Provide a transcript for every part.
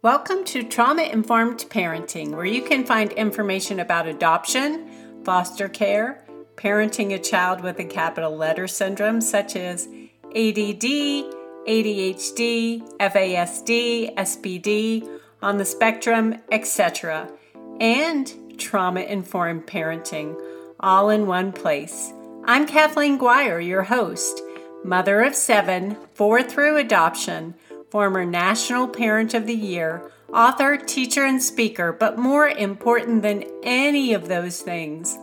Welcome to Trauma Informed Parenting, where you can find information about adoption, foster care, parenting a child with a capital letter syndrome such as ADD, ADHD, FASD, SPD, on the spectrum, etc., and trauma informed parenting, all in one place. I'm Kathleen Guire, your host, mother of seven, four through adoption former National Parent of the Year, author, teacher, and speaker, but more important than any of those things,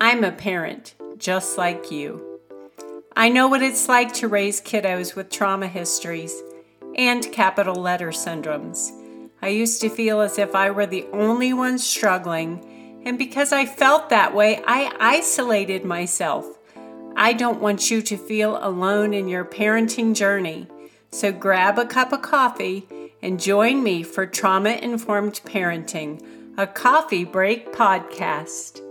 I'm a parent just like you. I know what it's like to raise kiddos with trauma histories and capital letter syndromes. I used to feel as if I were the only one struggling, and because I felt that way, I isolated myself. I don't want you to feel alone in your parenting journey. So grab a cup of coffee and join me for Trauma Informed Parenting, a coffee break podcast.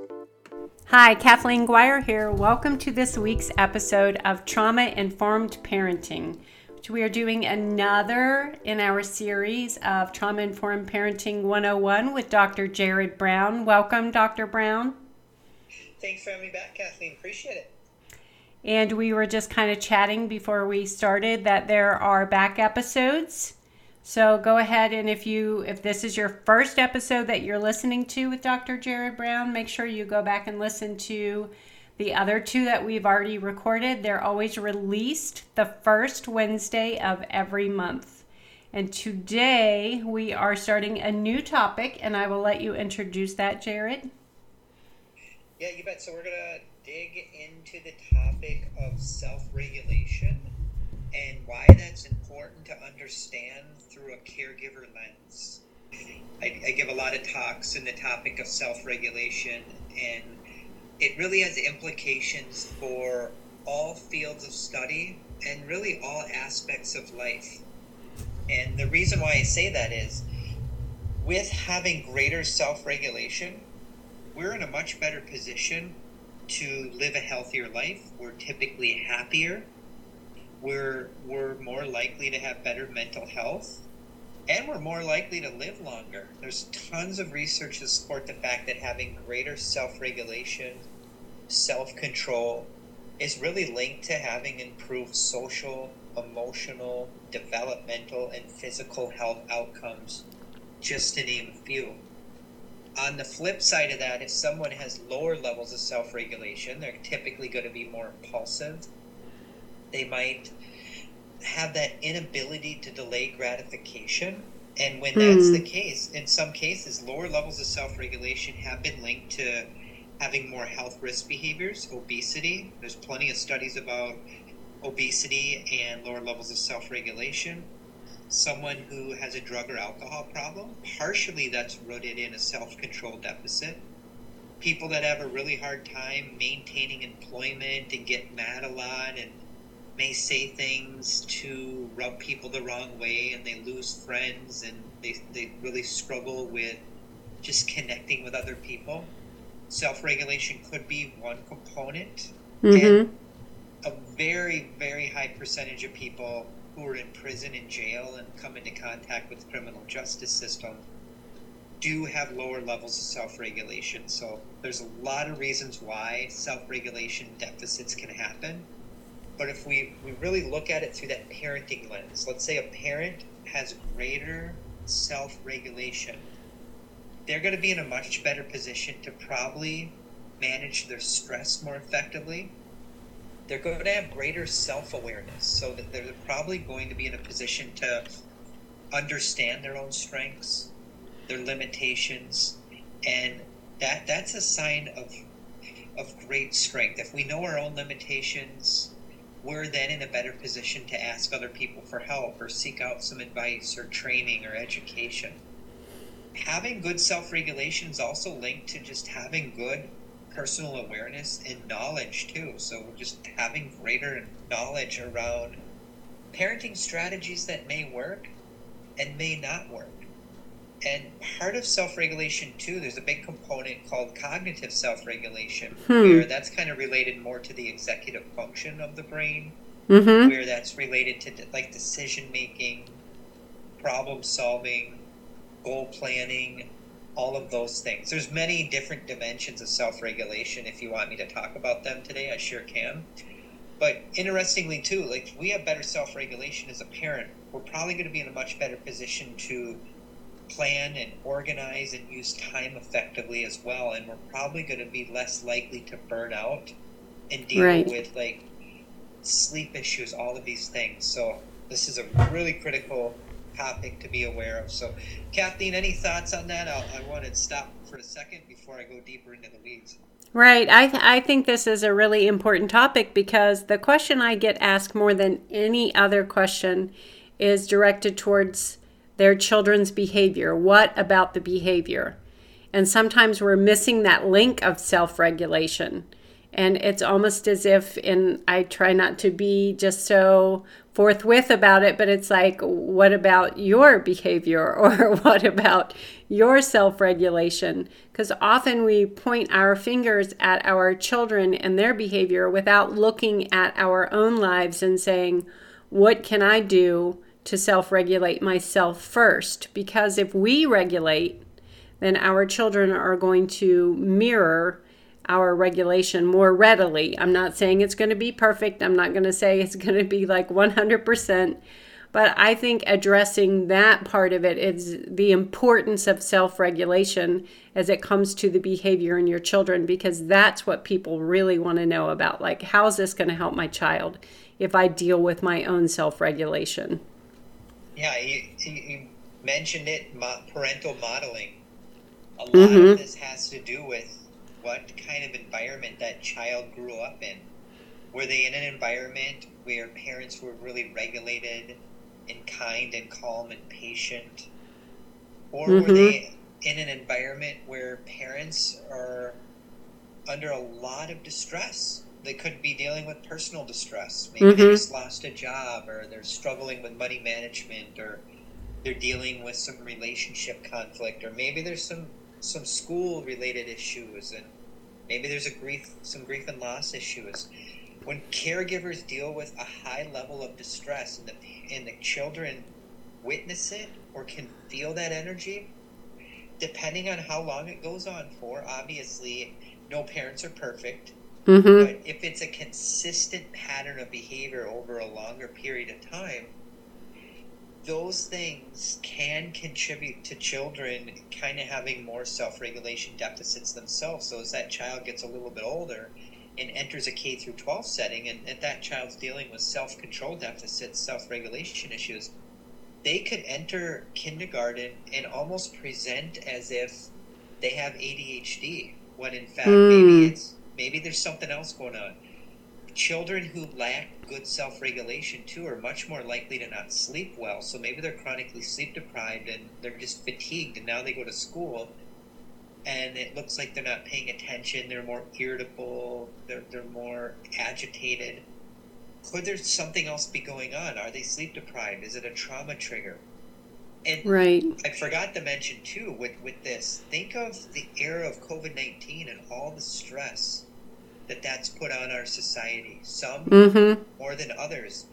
Hi, Kathleen Guire here. Welcome to this week's episode of Trauma Informed Parenting, which we are doing another in our series of Trauma Informed Parenting 101 with Dr. Jared Brown. Welcome, Dr. Brown. Thanks for having me back, Kathleen. Appreciate it. And we were just kind of chatting before we started that there are back episodes. So go ahead and if you if this is your first episode that you're listening to with Dr. Jared Brown, make sure you go back and listen to the other two that we've already recorded. They're always released the first Wednesday of every month. And today we are starting a new topic and I will let you introduce that, Jared. Yeah, you bet. So we're going to dig into the topic of self regulation and why that's important to understand through a caregiver lens. I, I, give a lot of talks in the topic of self regulation, and it really has implications for all fields of study and really all aspects of life. And the reason why I say that is with having greater self regulation, we're in a much better position to live a healthier life. We're typically happier. We're we're more likely to have better mental health, and we're more likely to live longer. There's tons of research to support the fact that having greater self-regulation, self-control, is really linked to having improved social, emotional, developmental, and physical health outcomes, just to name a few on the flip side of that, if someone has lower levels of self regulation, they're typically going to be more impulsive. They might have that inability to delay gratification. And when mm. that's the case, in some cases, lower levels of self regulation have been linked to having more health risk behaviors, obesity. There's plenty of studies about obesity and lower levels of self regulation someone who has a drug or alcohol problem, partially that's rooted in a self control deficit. People that have a really hard time maintaining employment and get mad a lot and may say things to rub people the wrong way and they lose friends and they, they really struggle with just connecting with other people. Self regulation could be one component. Mm-hmm. And a very, very high percentage of people who are in prison and jail and come into contact with the criminal justice system do have lower levels of self-regulation. So there's a lot of reasons why self-regulation deficits can happen. But if we, we really look at it through that parenting lens, let's say a parent has greater self-regulation, they're going to be in a much better position to probably manage their stress more effectively they're going to have greater self awareness, so that they're probably going to be in a position to understand their own strengths, their limitations, and that that's a sign of of great strength. If we know our own limitations, we're then in a better position to ask other people for help or seek out some advice or training or education. Having good self regulation is also linked to just having good personal awareness and knowledge too. So just having greater knowledge around parenting strategies that may work and may not work. And part of self regulation, too, there's a big component called cognitive self regulation, hmm. where that's kind of related more to the executive function of the brain, mm-hmm. where that's related to like decision making, problem solving, goal planning, all of those things. There's many different dimensions of self-regulation. If you want me to talk about them today, I sure can. But interestingly too, like we have better self-regulation as a parent, we're probably going to be in a much better position to plan and organize and use time effectively as well. And we're probably going to be less likely to burn out and deal right. with like sleep issues, all of these things. So this is a really critical topic to be aware of. So, Kathleen, any thoughts on that? I'll, I want to stop for a second before I go deeper into the weeds. Right. I, th- I think this is a really important topic because the question I get asked more than any other question is directed towards their children's behavior. What about the behavior? And sometimes we're missing that link of self regulation. And it's almost as if, and I try not to be just so forthwith about it, but it's like, what about your behavior or what about your self regulation? Because often we point our fingers at our children and their behavior without looking at our own lives and saying, what can I do to self regulate myself first? Because if we regulate, then our children are going to mirror our regulation more readily. I'm not saying it's going to be perfect. I'm not going to say it's going to be like 100%. But I think addressing that part of it is the importance of self regulation as it comes to the behavior in your children, because that's what people really want to know about. Like, how's this going to help my child if I deal with my own self regulation? Yeah, you, you, mentioned it parental modeling. A lot mm-hmm. of this has to do with what kind of environment that child grew up in. Were they in an environment where parents were really regulated and kind and calm and patient? Or mm-hmm. were they in an environment where parents are under a lot of distress? They could be dealing with personal distress. Maybe mm-hmm. they just lost a job, or they're struggling with money management, or they're dealing with some relationship conflict, or maybe there's some some school related issues and Maybe there's a grief, some grief and loss issues. When caregivers deal with a high level of distress and the, and the children witness it or can feel that energy, depending on how long it goes on for, obviously, no parents are perfect. Mm-hmm. But if it's a consistent pattern of behavior over a longer period of time, those things can contribute to children kind of having more self-regulation deficits themselves. So as that child gets a little bit older and enters a K through 12 setting, and, and that child's dealing with self-control deficits, self-regulation issues, they could enter kindergarten and almost present as if they have ADHD, when in fact mm. maybe it's maybe there's something else going on children who lack good self regulation too are much more likely to not sleep well. So maybe they're chronically sleep deprived and they're just fatigued, and now they go to school and it looks like they're not paying attention. They're more irritable. They're they're more agitated. Could there something else be going on? Are they sleep deprived? Is it a trauma trigger? And right. I forgot to mention too with with this. Think of the era of COVID nineteen and all the stress that that's put on our society. Some mm-hmm. more than others.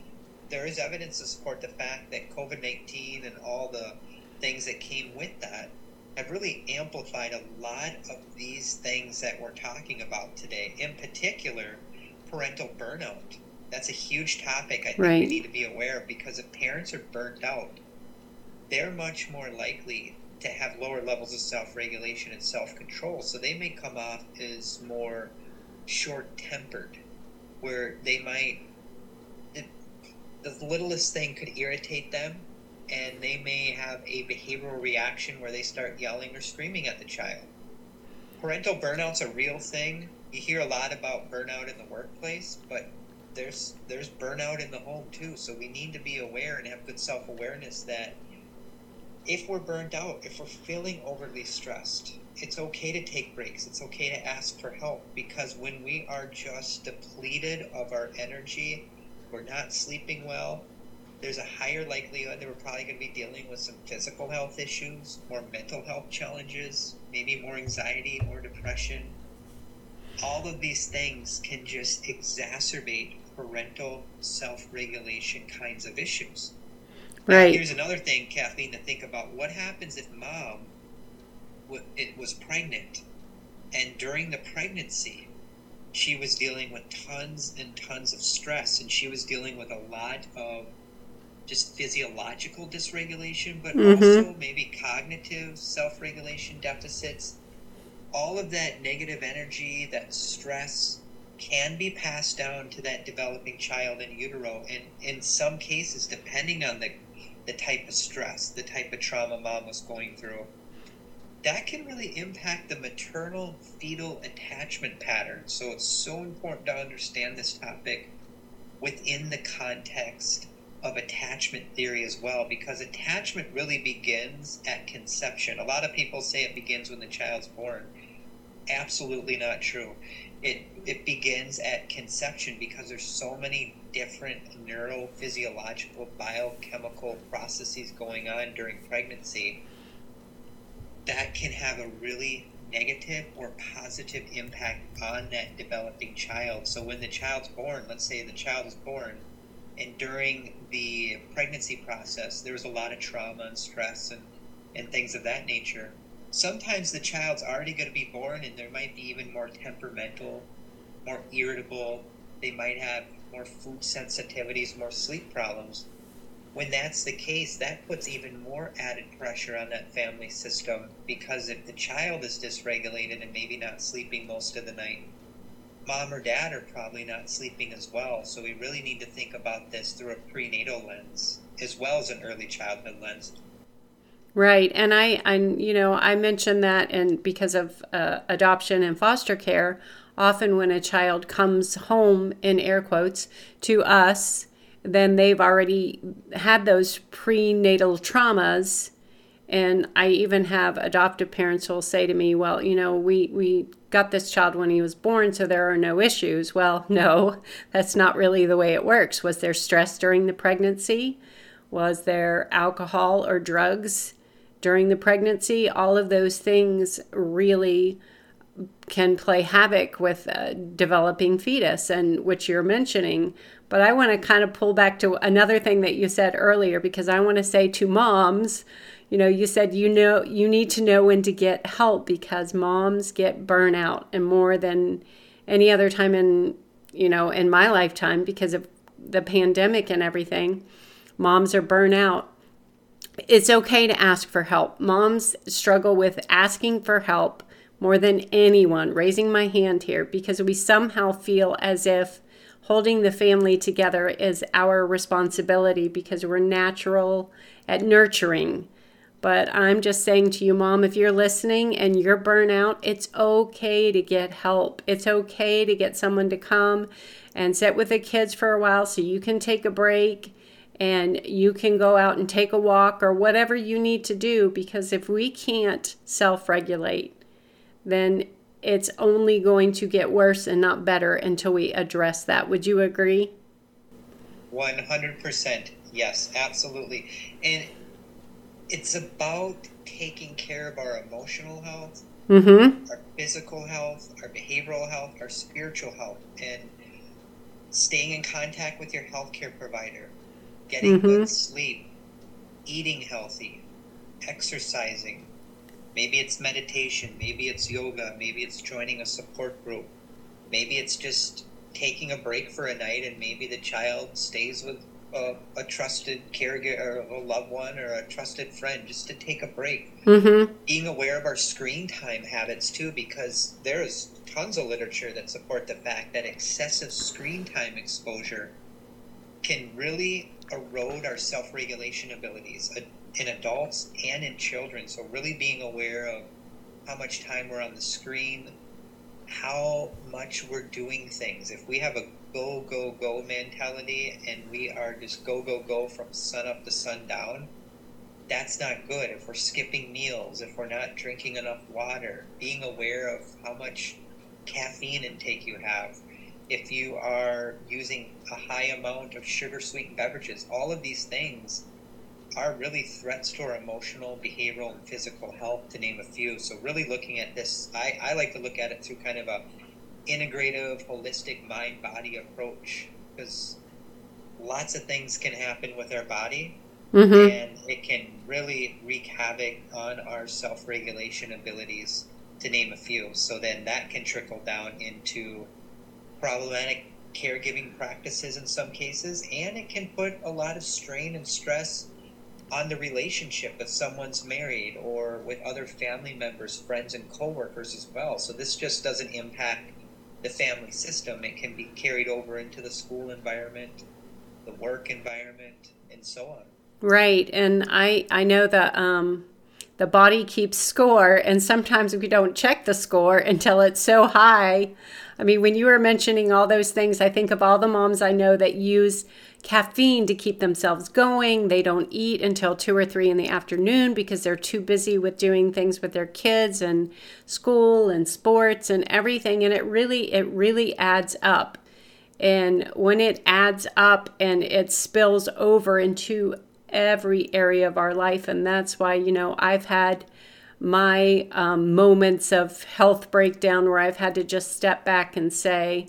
There is evidence to support the fact that COVID 19 and all the things that came with that have really amplified a lot of these things that we're talking about today. In particular, parental burnout. That's a huge topic I think right. we need to be aware of because if parents are burnt out, they're much more likely to have lower levels of self regulation and self control. So they may come off as more short tempered, where they might, the, the littlest thing could irritate them, and they may have a behavioral reaction where they start yelling or screaming at the child. Parental burnout's a real thing. You hear a lot about burnout in the workplace, but there's there's burnout in the home too. So we need to be aware and have good self awareness that if we're burned out, if we're feeling overly stressed, it's okay to take breaks. It's okay to ask for help because when we are just depleted of our energy, we're not sleeping well, there's a higher likelihood that we're probably going to be dealing with some physical health issues, more mental health challenges, maybe more anxiety, more depression. All of these things can just exacerbate parental self regulation kinds of issues. Right. Here's another thing, Kathleen, to think about. What happens if mom it was pregnant, and during the pregnancy, she was dealing with tons and tons of stress, and she was dealing with a lot of just physiological dysregulation, but mm-hmm. also maybe cognitive self regulation deficits. All of that negative energy, that stress, can be passed down to that developing child in utero. And in some cases, depending on the, the type of stress, the type of trauma mom was going through, that can really impact the maternal fetal attachment pattern. So it's so important to understand this topic within the context of attachment theory as well, because attachment really begins at conception. A lot of people say it begins when the child's born. Absolutely not true. It it begins at conception because there's so many different neurophysiological biochemical processes going on during pregnancy that can have a really negative or positive impact on that developing child. So when the child's born, let's say the child is born, and during the pregnancy process, there's a lot of trauma and stress and, and things of that nature. Sometimes the child's already going to be born and there might be even more temperamental, more irritable. They might have more food sensitivities, more sleep problems. When that's the case, that puts even more added pressure on that family system because if the child is dysregulated and maybe not sleeping most of the night, mom or dad are probably not sleeping as well. So we really need to think about this through a prenatal lens as well as an early childhood lens. Right, and I, I, you know, I mentioned that, and because of uh, adoption and foster care, often when a child comes home in air quotes to us, then they've already had those prenatal traumas and I even have adoptive parents who will say to me, Well, you know, we, we got this child when he was born, so there are no issues. Well, no, that's not really the way it works. Was there stress during the pregnancy? Was there alcohol or drugs during the pregnancy? All of those things really can play havoc with a developing fetus, and which you're mentioning. But I want to kind of pull back to another thing that you said earlier because I want to say to moms, you know you said you know you need to know when to get help because moms get burnout and more than any other time in you know in my lifetime because of the pandemic and everything moms are burnout it's okay to ask for help. Moms struggle with asking for help more than anyone raising my hand here because we somehow feel as if holding the family together is our responsibility because we're natural at nurturing. But I'm just saying to you, mom, if you're listening and you're burnout, it's okay to get help. It's okay to get someone to come and sit with the kids for a while so you can take a break and you can go out and take a walk or whatever you need to do. Because if we can't self regulate, then it's only going to get worse and not better until we address that. Would you agree? 100%. Yes, absolutely. And it's about taking care of our emotional health, mm-hmm. our physical health, our behavioral health, our spiritual health, and staying in contact with your healthcare provider, getting mm-hmm. good sleep, eating healthy, exercising. Maybe it's meditation, maybe it's yoga, maybe it's joining a support group, maybe it's just taking a break for a night and maybe the child stays with a, a trusted caregiver or a loved one or a trusted friend just to take a break. Mm-hmm. Being aware of our screen time habits too, because there's tons of literature that support the fact that excessive screen time exposure can really erode our self-regulation abilities uh, in adults and in children. So really being aware of how much time we're on the screen, how much we're doing things. If we have a go, go, go mentality and we are just go, go, go from sun up to sundown, that's not good. If we're skipping meals, if we're not drinking enough water, being aware of how much caffeine intake you have, if you are using a high amount of sugar sweetened beverages, all of these things are really threats to our emotional, behavioral, and physical health, to name a few. So, really looking at this, I, I like to look at it through kind of a integrative, holistic mind body approach because lots of things can happen with our body. mm-hmm. and it can really wreak havoc on our self regulation abilities, to name a few. So then that can trickle down into problematic caregiving practices in some cases, and it can put a lot of strain and stress on the relationship if someone's married or with other family members, friends, and coworkers as well. So this just doesn't impact the family system. It can be carried over into the school environment, the work environment, and so on. Right, and I I know that um, the body keeps score, and sometimes we don't check the score until it's so high. I mean, when you were mentioning all those things, I think of all the moms I know that use caffeine to keep themselves going. They don't eat until two or three in the afternoon because they're too busy with doing things with their kids and school and sports and everything. And it really, it really adds up. And when it adds up and it spills over into every area of our life, and that's why, you know, I've had my um, moments of health breakdown where I've had to just step back and say,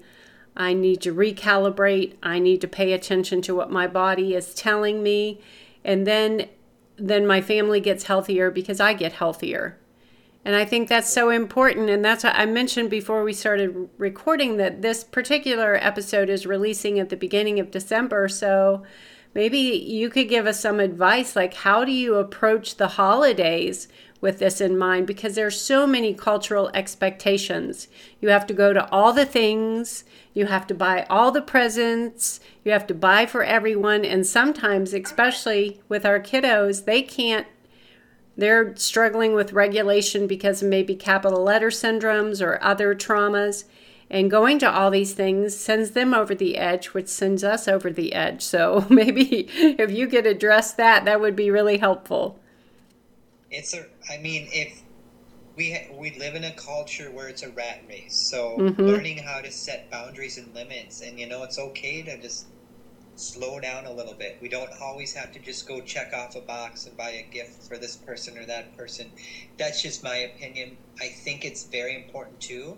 I need to recalibrate. I need to pay attention to what my body is telling me. And then then my family gets healthier because I get healthier. And I think that's so important. And that's what I mentioned before we started recording that this particular episode is releasing at the beginning of December. So maybe you could give us some advice like, how do you approach the holidays with this in mind? Because there's so many cultural expectations. You have to go to all the things, you have to buy all the presents. You have to buy for everyone. And sometimes, especially with our kiddos, they can't, they're struggling with regulation because of maybe capital letter syndromes or other traumas. And going to all these things sends them over the edge, which sends us over the edge. So maybe if you could address that, that would be really helpful. It's a, I mean, if we we live in a culture where it's a rat race. So mm-hmm. learning how to set boundaries and limits, and you know, it's okay to just slow down a little bit. We don't always have to just go check off a box and buy a gift for this person or that person. That's just my opinion. I think it's very important too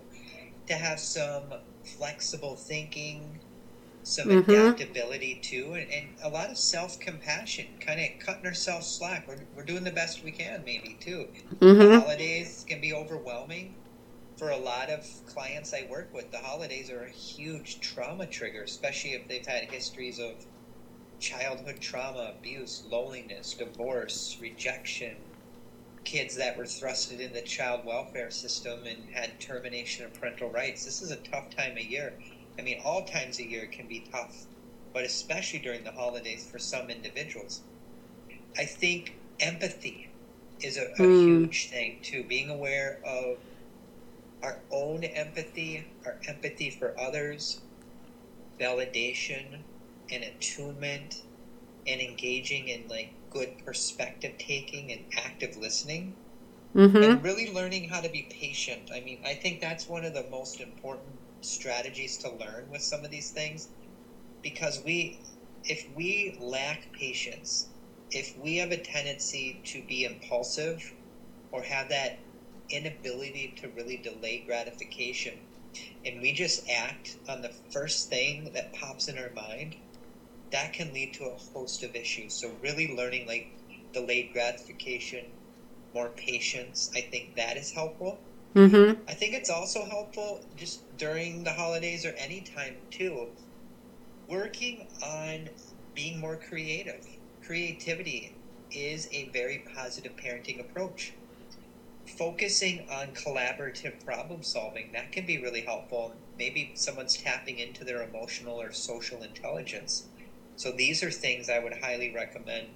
to have some flexible thinking some mm-hmm. adaptability too, and, and, a lot of self compassion, kind of cutting ourselves slack. We're, we're doing the best we can, maybe too. Mm-hmm. The holidays can be overwhelming for a lot of clients I work with. The holidays are a huge trauma trigger, especially if they've had histories of childhood trauma, abuse, loneliness, divorce, rejection, kids that were thrusted in the child welfare system and had termination of parental rights. This is a tough time of year I mean, all times a year can be tough, but especially during the holidays for some individuals. I think empathy is a, a mm. huge thing too. Being aware of our own empathy, our empathy for others, validation and attunement, and engaging in like good perspective taking and active listening. Mm-hmm. And really learning how to be patient. I mean, I think that's one of the most important strategies to learn with some of these things. Because we if we lack patience if we have a tendency to be impulsive or have that inability to really delay gratification and we just act on the first thing that pops in our mind that can lead to a host of issues. So really learning like delayed gratification more patience i think that is helpful Mm-hmm. I think it's also helpful just during the holidays or any time too, working on being more creative. Creativity is a very positive parenting approach. Focusing on collaborative problem solving, that can be really helpful. Maybe someone's tapping into their emotional or social intelligence. So these are things I would highly recommend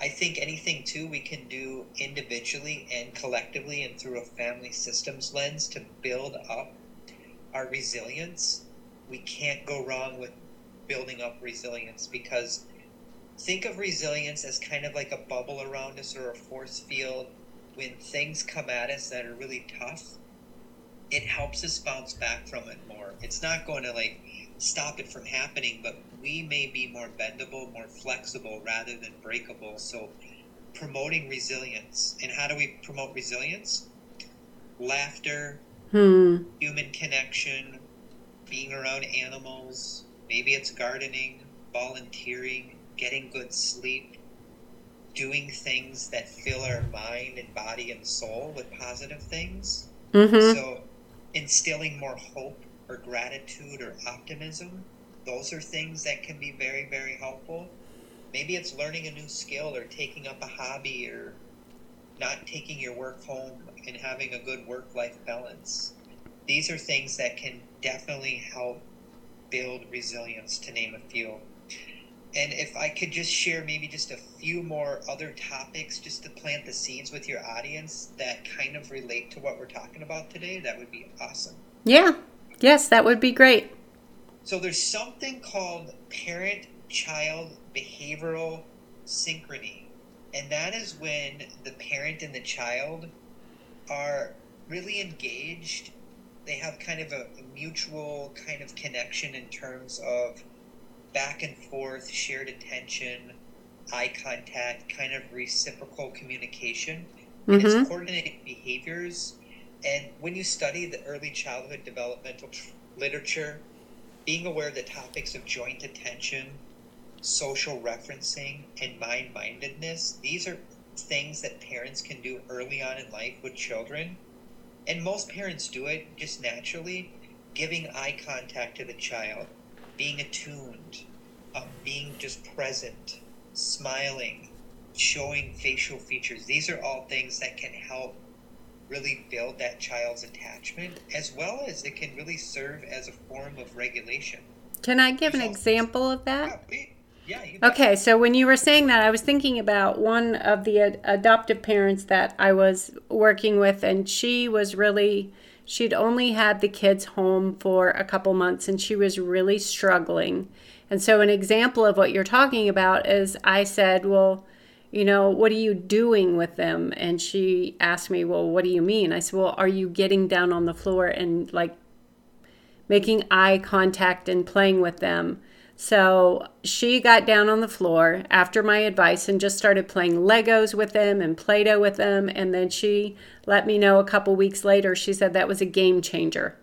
I think anything too we can do individually and collectively and through a family systems lens to build up our resilience. We can't go wrong with building up resilience because think of resilience as kind of like a bubble around us or a force field. When things come at us that are really tough, it helps us bounce back from it more. It's not going to like stop it from happening, but we may be more bendable, more flexible rather than breakable. So, promoting resilience. And how do we promote resilience? Laughter, hmm. human connection, being around animals, maybe it's gardening, volunteering, getting good sleep, doing things that fill our mind and body and soul with positive things. Mm-hmm. So, instilling more hope or gratitude or optimism, those are things that can be very, very helpful. Maybe it's learning a new skill or taking up a hobby or not taking your work home and having a good work life balance. These are things that can definitely help build resilience, to name a few. And if I could just share maybe just a few more other topics just to plant the seeds with your audience that kind of relate to what we're talking about today, that would be awesome. Yeah. Yes, that would be great. So there's something called parent child behavioral synchrony. And that is when the parent and the child are really engaged. They have kind of a, mutual kind of connection in terms of back and forth, shared attention, eye contact, kind of reciprocal communication. And Mm-hmm. it's coordinated behaviors. And when you study the early childhood developmental tr- literature, being aware of the topics of joint attention, social referencing, and mind mindedness, these are things that parents can do early on in life with children. And most parents do it just naturally, giving eye contact to the child, being attuned, um, being just present, smiling, showing facial features. These are all things that can help really build that child's attachment, as well as it can really serve as a form of regulation. Can I give an So- example of that? Yeah, yeah. Okay, so when you were saying that, I was thinking about one of the ad- adoptive parents that I was working with, and she was really, she'd only had the kids home for a couple months, and she was really struggling. And so, an example of what you're talking about is I said, Well, you know, what are you doing with them? And she asked me, Well, what do you mean? I said, Well, are you getting down on the floor and like making eye contact and playing with them. So she got down on the floor after my advice and just started playing Legos with them and Play Doh with them. And then she let me know a couple weeks later, she said that was a game changer.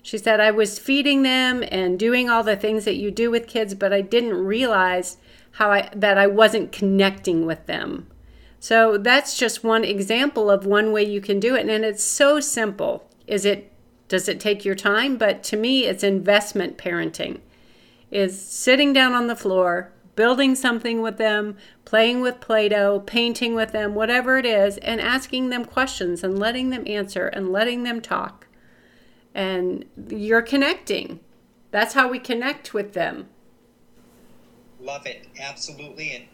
She said, I was feeding them and doing all the things that you do with kids, but I didn't realize how I, that I wasn't connecting with them. So that's just one example of one way you can do it. And it's so simple. Is it does it take your time? But to me, it's investment parenting. Is sitting down on the floor, building something with them, playing with Play-Doh, painting with them, whatever it is, and asking them questions and letting them answer and letting them talk. And you're connecting. That's how we connect with them. Love it, absolutely. And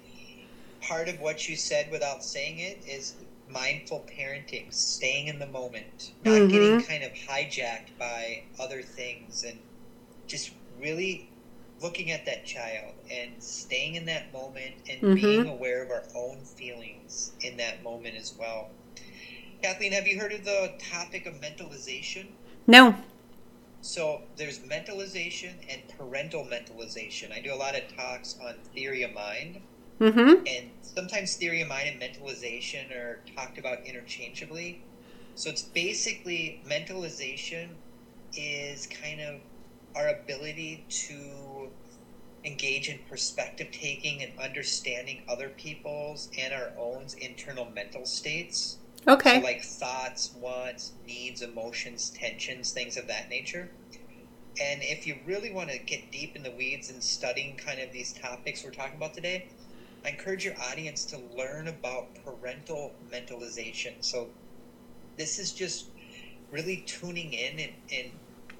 part of what you said without saying it is mindful parenting, staying in the moment, not Mhm. getting kind of hijacked by other things, and just really looking at that child and staying in that moment and Mhm. being aware of our own feelings in that moment as well. Kathleen, have you heard of the topic of mentalization? No. So there's mentalization and parental mentalization. I do a lot of talks on theory of mind, Mm-hmm. and sometimes theory of mind and mentalization are talked about interchangeably. So it's basically mentalization is kind of our ability to engage in perspective taking and understanding other people's and our own internal mental states. Okay. So like thoughts, wants, needs, emotions, tensions, things of that nature. And if you really want to get deep in the weeds and studying kind of these topics we're talking about today, I encourage your audience to learn about parental mentalization. So this is just really tuning in and, and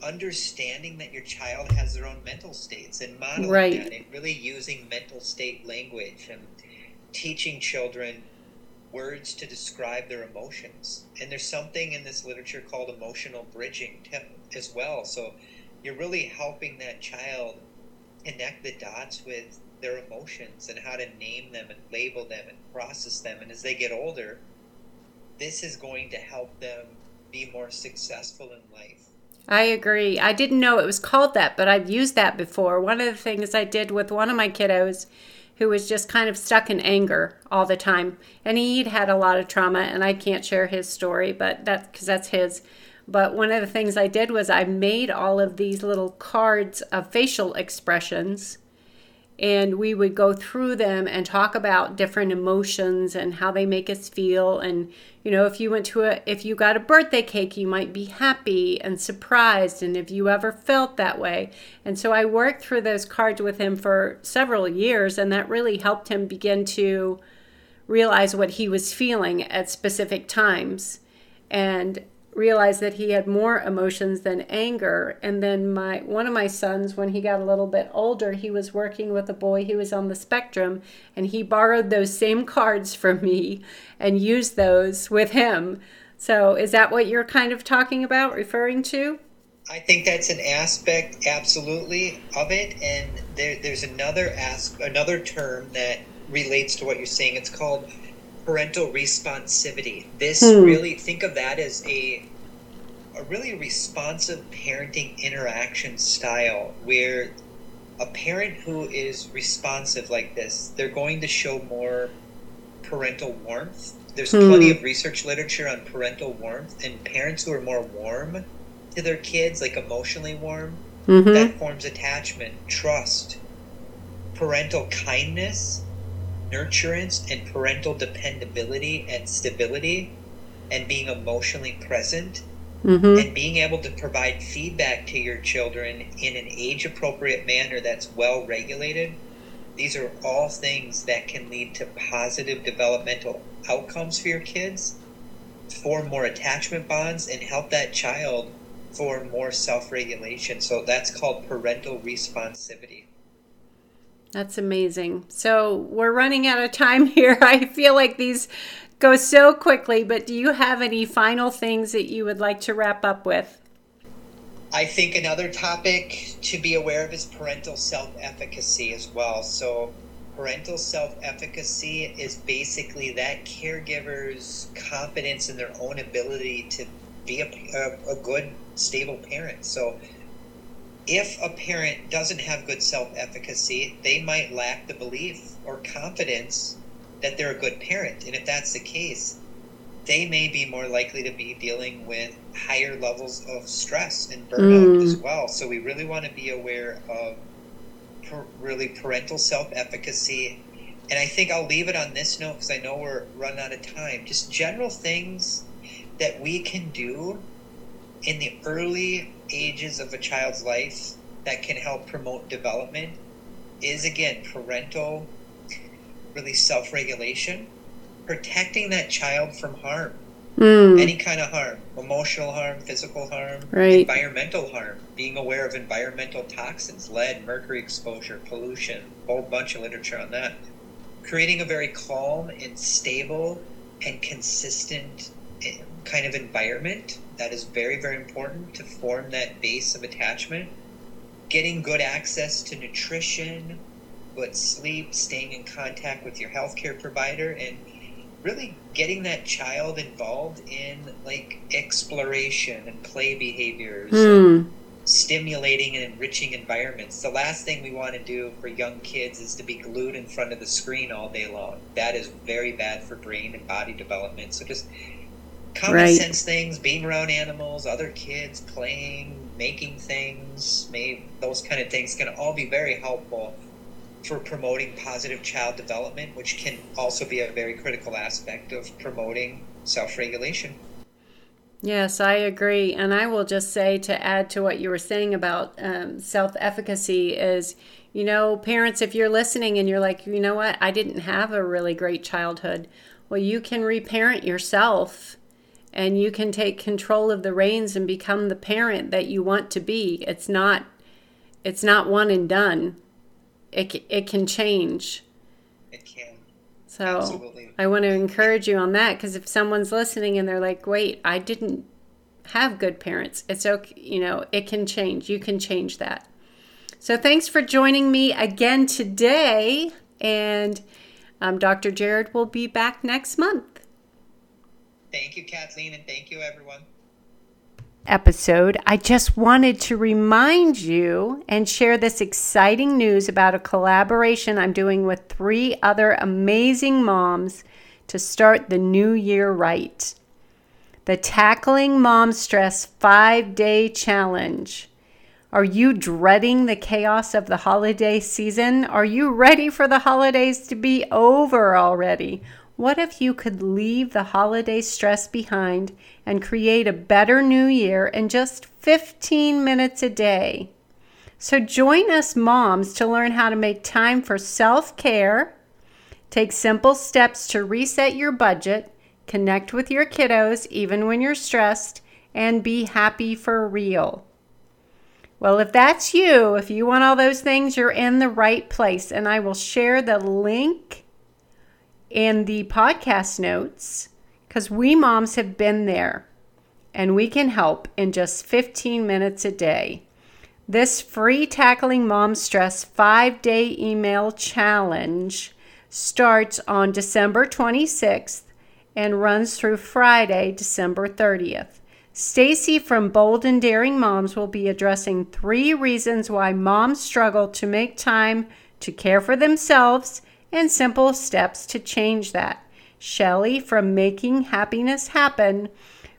understanding that your child has their own mental states and modeling Right. that and really using mental state language and teaching children words to describe their emotions. And there's something in this literature called emotional bridging as well. So you're really helping that child connect the dots with their emotions and how to name them and label them and process them. And as they get older, this is going to help them be more successful in life. I agree. I didn't know it was called that, but I've used that before. One of the things I did with one of my kiddos who was just kind of stuck in anger all the time, and he'd had a lot of trauma, and I can't share his story, but that's because that's his. But one of the things I did was I made all of these little cards of facial expressions and we would go through them and talk about different emotions and how they make us feel. And you know if you went to a if you got a birthday cake you might be happy and surprised. And if you ever felt that way. And so i worked through those cards with him for several years and that really helped him begin to realize what he was feeling at specific times. And realized that he had more emotions than anger and then my one of my sons when he got a little bit older he was working with a boy who was on the spectrum and he borrowed those same cards from me and used those with him so is that what you're kind of talking about referring to I think that's an aspect, absolutely, of it. And there, there's another ask another term that relates to what you're saying. It's called parental responsivity. This hmm. really think of that as a a really responsive parenting interaction style where a parent who is responsive like this, they're going to show more parental warmth. There's hmm. plenty of research literature on parental warmth, and parents who are more warm to their kids, like emotionally warm, mm-hmm. that forms attachment, trust, parental kindness, nurturance and parental dependability and stability and being emotionally present mm-hmm. and being able to provide feedback to your children in an age appropriate manner that's well regulated these are all things that can lead to positive developmental outcomes for your kids form more attachment bonds and help that child form more self-regulation so that's called parental responsivity that's amazing. So we're running out of time here. I feel like these go so quickly, but do you have any final things that you would like to wrap up with? I think another topic to be aware of is parental self efficacy as well. So, parental self efficacy is basically that caregiver's confidence in their own ability to be a, a, a good, stable parent. So, if a parent doesn't have good self efficacy, they might lack the belief or confidence that they're a good parent. And if that's the case, they may be more likely to be dealing with higher levels of stress and burnout mm. as well. So we really want to be aware of per, really parental self efficacy. And I think I'll leave it on this note because I know we're running out of time. Just general things that we can do in the early ages of a child's life that can help promote development is again parental really self-regulation protecting that child from harm mm. any kind of harm emotional harm physical harm right. environmental harm being aware of environmental toxins lead mercury exposure pollution a whole bunch of literature on that creating a very calm and stable and consistent eh, kind of environment that is very, very important to form that base of attachment. Getting good access to nutrition, good sleep, staying in contact with your healthcare provider, and really getting that child involved in like exploration and play behaviors. Mm. Stimulating and enriching environments. The last thing we want to do for young kids is to be glued in front of the screen all day long. That is very bad for brain and body development. So just common right. sense things, being around animals, other kids playing, making things, maybe those kind of things can all be very helpful for promoting positive child development, which can also be a very critical aspect of promoting self regulation. Yes, I agree. And I will just say to add to what you were saying about um, self efficacy is, you know, parents, if you're listening and you're like, you know what, I didn't have a really great childhood, well, you can reparent yourself and you can take control of the reins and become the parent that you want to be. It's not it's not one and done. It, it can change. It can. So Absolutely. i want to encourage you on that because if someone's listening and they're like wait i didn't have good parents it's okay you know it can change. You can change that. So thanks for joining me again today and um, dr jared will be back next month Thank you, Kathleen, and thank you, everyone. Episode, I just wanted to remind you and share this exciting news about a collaboration I'm doing with three other amazing moms to start the new year right. The Tackling Mom Stress 5 Day Challenge. Are you dreading the chaos of the holiday season? Are you ready for the holidays to be over already? What if you could leave the holiday stress behind and create a better new year in just 15 minutes a day? So join us moms to learn how to make time for self care, take simple steps to reset your budget, connect with your kiddos even when you're stressed, and be happy for real. Well, if that's you, if you want all those things, you're in the right place. And I will share the link in the podcast notes because we moms have been there and we can help in just 15 minutes a day. This free Tackling Mom Stress five day email challenge starts on December 26th and runs through Friday, December 30th. Stacy from Bold and Daring Moms will be addressing three reasons why moms struggle to make time to care for themselves and simple steps to change that. Shelly from Making Happiness Happen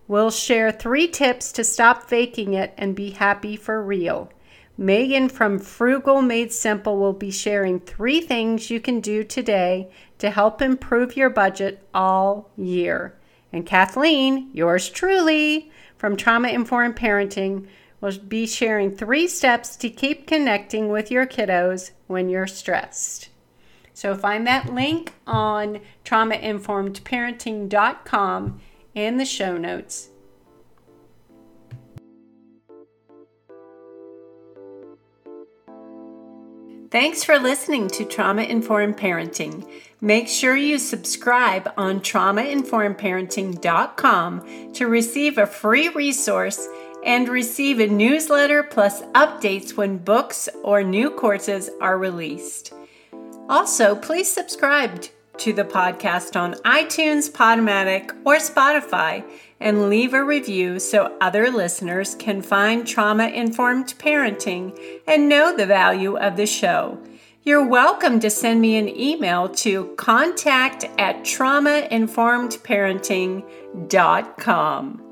will share three tips to stop faking it and be happy for real. Megan from Frugal Made Simple will be sharing three things you can do today to help improve your budget all year. And Kathleen, yours truly, from Trauma Informed Parenting will be sharing three steps to keep connecting with your kiddos when you're stressed. So find that link on traumainformedparenting.com in the show notes. Thanks for listening to Trauma Informed Parenting. Make sure you subscribe on traumainformedparenting.com to receive a free resource and receive a newsletter plus updates when books or new courses are released. Also, please subscribe to the podcast on iTunes, Podomatic, or Spotify and leave a review so other listeners can find trauma informed parenting and know the value of the show. You're welcome to send me an email to contact at traumainformedparenting.com.